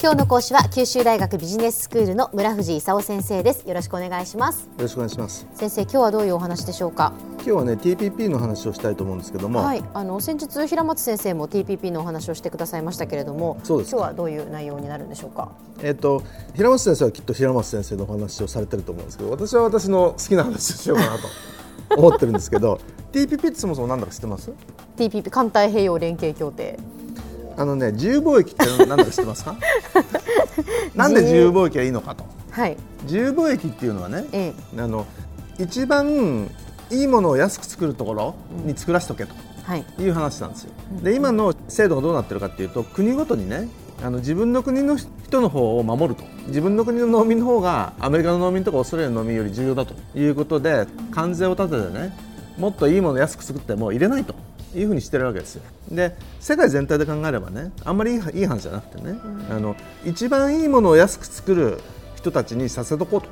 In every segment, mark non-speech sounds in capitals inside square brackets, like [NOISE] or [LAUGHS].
今日の講師は九州大学ビジネススクールの村藤勲先生です。よろしくお願いします。よろしくお願いします。先生今日はどういうお話でしょうか？今日はね TPP の話をしたいと思うんですけども。はい。あの先日平松先生も TPP のお話をしてくださいましたけれどもそうです。今日はどういう内容になるんでしょうか？えっ、と平松先生はきっと平松先生のお話をされてると思うんですけど私は私の好きな話をしようかなと思ってるんですけど [LAUGHS] TPP ってそもそも何だか知ってます？TPP 環太平洋連携協定あのね自由貿易って何だか知ってますか？[LAUGHS] なんで自由貿易がいいのかと。はい。自由貿易っていうのはね、えあの一番いいものを安く作るところに作らせとけとはい。いう話なんですよ。で今の制度がどうなってるかっていうと国ごとにねあの自分の国の人の方を守ると。自分の国の農民の方がアメリカの農民とかオーストラリアの農民より重要だということで関税を立ててねもっといいものを安く作っても入れないというふうにしてるわけですよ。で世界全体で考えればねあんまりいい話じゃなくてね、あの一番いいものを安く作る人たちにさせとこうと。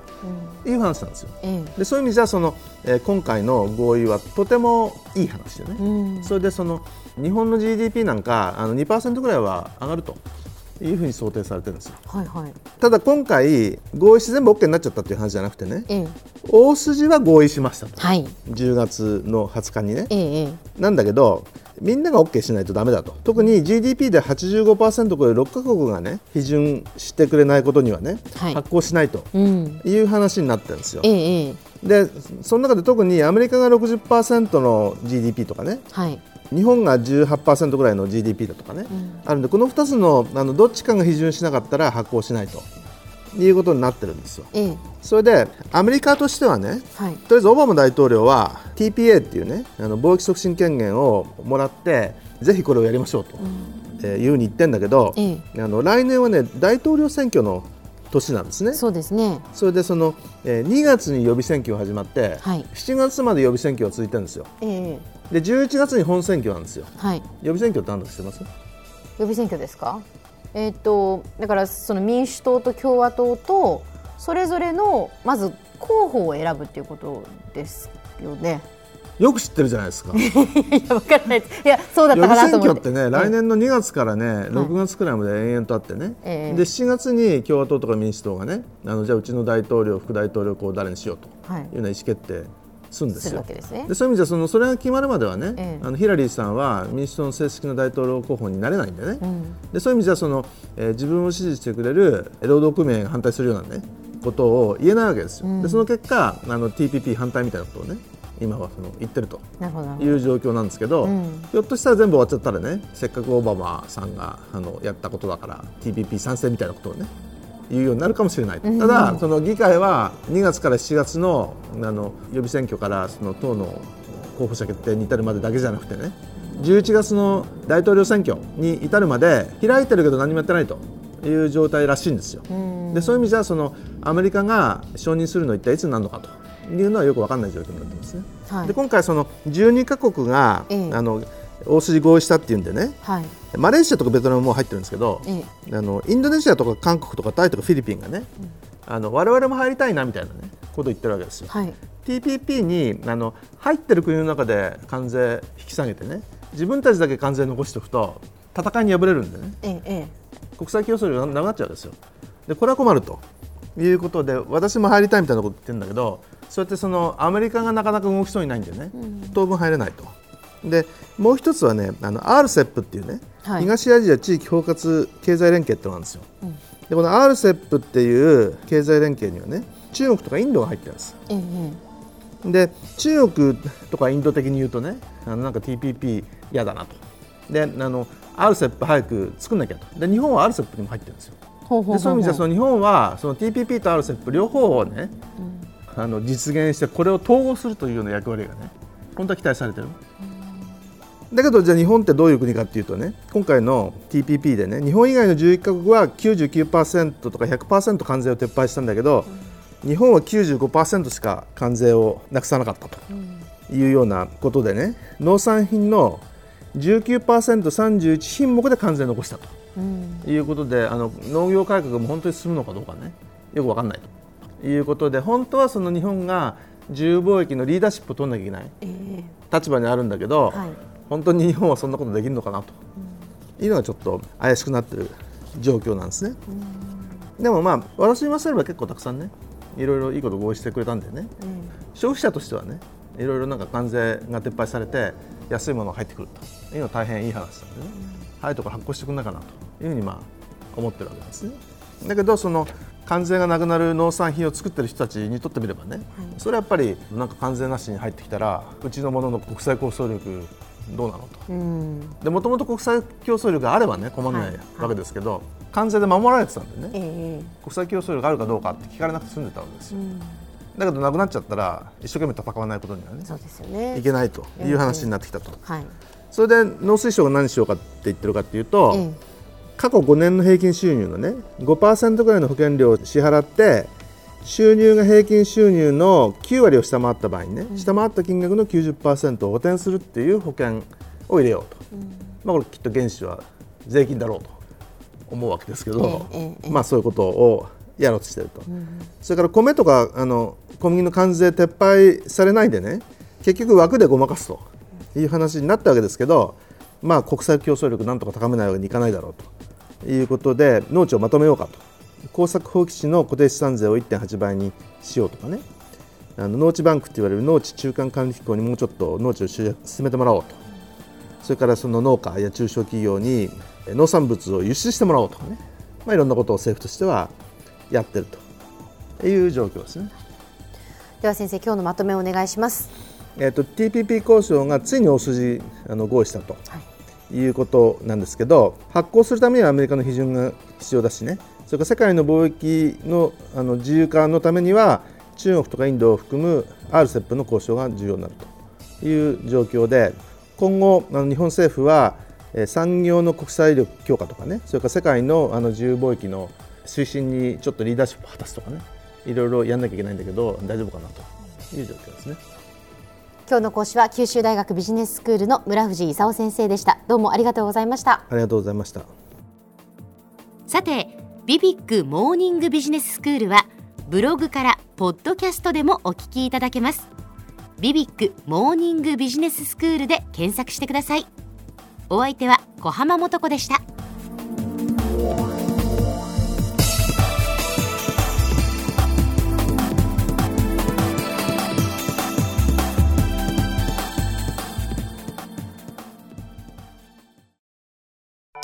いう話なんですよ。えでそういう意味じゃその、えー今回の合意はとてもいい話でね、うん。それでその日本の GDP なんかあの2%ぐらいは上がるというふうに想定されてるんですよ。はいはい。ただ今回合意して全部 OK になっちゃったっていう話じゃなくてねええ。大筋は合意しましたと。はい。10月の20日にね。えええ。なんだけどみんなが OK しないとダメだと。特に GDP で85%超える6カ国がね批准してくれないことにはね、はい。発行しないという話になってるんですよ。ええええ。でその中で特にアメリカが60%の GDP とかねはい。日本が18%ぐらいの GDP だとかね、あるんでこの2つのあのどっちかが批准しなかったら発行しないということになってるんですよ。ええ。それでアメリカとしてはねはい。とりあえずオバマ大統領は TPA っていうねあの貿易促進権限をもらってぜひこれをやりましょうと、えーいうふうに言ってんだけど、えあの来年はね大統領選挙の年なんですね。そうですね。それでその、えー2月に予備選挙が始まって、はい。7月まで予備選挙が続いてるんですよ。ええ。で11月に本選挙なんですよ。はい。予備選挙って何だか知ってます？予備選挙ですか？えっ、とだからその民主党と共和党とそれぞれのまず候補を選ぶっていうことですよね。よく知ってるじゃないですか。予 [LAUGHS] いやわからない。ですいやそうだったかなと思って。挙ってね、来年の2月からね、6月くらいまで延々とあってね、ええ。で7月に共和党とか民主党がね、あのじゃあうちの大統領、副大統領候補誰にしようとはい。いうような意思決定するんですよ。わけですね。でそういう意味じゃそのそれが決まるまではね、ええ。あのヒラリーさんは民主党の正式な大統領候補になれないんでね、ん。でそういう意味じゃその、えー自分を支持してくれる労働組合が反対するようなねことを言えないわけですよ。でその結果あの TPP 反対みたいなことをね今はその言ってるという状況なんですけど、うん。ひょっとしたら全部終わっちゃったらねせっかくオバマさんがあのやったことだから TPP 賛成みたいなことをね言うようになるかもしれない、ただその議会は2月から7月のあの予備選挙からその党の候補者決定に至るまでだけじゃなくてね11月の大統領選挙に至るまで開いてるけど何もやってないという状態らしいんですよ。でそういう意味じゃそのアメリカが承認するのは一体いつになるのかというのはよく分かんない状況になってますね。はい。で今回その12カ国が、ええ。あの大筋合意したっていうんでね。はい。マレーシアとかベトナムも入ってるんですけど、えあのインドネシアとか韓国とかタイとかフィリピンがね、あの我々も入りたいなみたいな、ね、ことを言ってるわけですよ。はい。TPP にあの入ってる国の中で関税引き下げてね自分たちだけ関税残しておくと戦いに敗れるんでね。えええ国際競争力がなくなっちゃうんですよ。でこれは困ると。いうことで私も入りたいみたいなこと言ってるんだけどそうやってそのアメリカがなかなか動きそうにないんでね、当分入れないと。でもう一つはねあの RCEP っていうね、はい。東アジア地域包括経済連携ってのがあるんですよ。でこの RCEP っていう経済連携にはね中国とかインドが入ってるんです。ええ。えで中国とかインド的に言うとねあのなんか TPP 嫌だなと。であの RCEP 早く作んなきゃと。で日本は RCEP にも入ってるんですよ。ほうほうほうほう。でそういう意味じゃその日本はその TPP と RCEP 両方をね、あの実現してこれを統合するというような役割がね本当は期待されてる。だけどじゃあ日本ってどういう国かっていうとね今回の TPP でね日本以外の11カ国は99%とか100%関税を撤廃したんだけど、日本は95%しか関税をなくさなかったというようなことでね農産品の 19%31 品目で関税を残したということであの農業改革も本当に進むのかどうかねよく分かんないということで本当はその日本が自由貿易のリーダーシップを取らなきゃいけないええ。立場にあるんだけど、はい本当に日本はそんなことできるのかなと。いうのがちょっと怪しくなってる状況なんですね。でもまあ私に言わせれば結構たくさんねいろいろいいこと合意してくれたんでね、消費者としてはねいろいろなんか関税が撤廃されて安いものが入ってくると。いうのは大変いい話なんでね、早いところ発行してくれないかなというふうにまあ思ってるわけですね。だけどその関税がなくなる農産品を作ってる人たちにとってみればね、それはやっぱりなんか関税なしに入ってきたらうちのものの国際競争力どうなのと。でもともと国際競争力があればね困らないわけですけど、関税で守られてたんでね、え国際競争力があるかどうかって聞かれなくて済んでたわけですよ。だけどなくなっちゃったら一生懸命戦わないことにはねそうですよね。いけないと。いう話になってきたと。はい。それで農水省が何しようかって言ってるかっていうと、え過去5年の平均収入のね5%ぐらいの保険料を支払って収入が平均収入の9割を下回った場合にね、下回った金額の90%を補填するっていう保険を入れようと、まあ、これきっと原資は税金だろうと思うわけですけど、まあそういうことをやろうとしてると、それから米とかあの小麦の関税撤廃されないでね結局枠でごまかすという話になったわけですけど、まあ、国際競争力なんとか高めないわけにいかないだろうということで農地をまとめようかと耕作放棄地の固定資産税を1.8倍にしようとかね。あの農地バンクって言われる農地中間管理機構にもうちょっと農地を進めてもらおうと。それからその農家や中小企業にえ農産物を輸出してもらおうとかね、まあ、いろんなことを政府としてはやってると。いう状況ですね。では先生今日のまとめをお願いします。えー、と TPP 交渉がついに大筋あの合意したと、い、うことなんですけど発行するためにはアメリカの批准が必要だしねそれから世界の貿易のあの自由化のためには中国とかインドを含む RCEP の交渉が重要になるという状況で今後あの日本政府はえー産業の国際力強化とかねそれから世界のあの自由貿易の推進にちょっとリーダーシップを果たすとかねいろいろやんなきゃいけないんだけど大丈夫かなという状況ですね。今日の講師は九州大学ビジネススクールの村藤勲先生でしたどうもありがとうございましたありがとうございました。さてビビックモーニングビジネススクールはブログからポッドキャストでもお聞きいただけます。ビビックモーニングビジネススクールで検索してください。お相手は小浜もとこでした。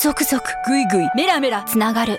ゾクゾクグイグイメラメラつながる。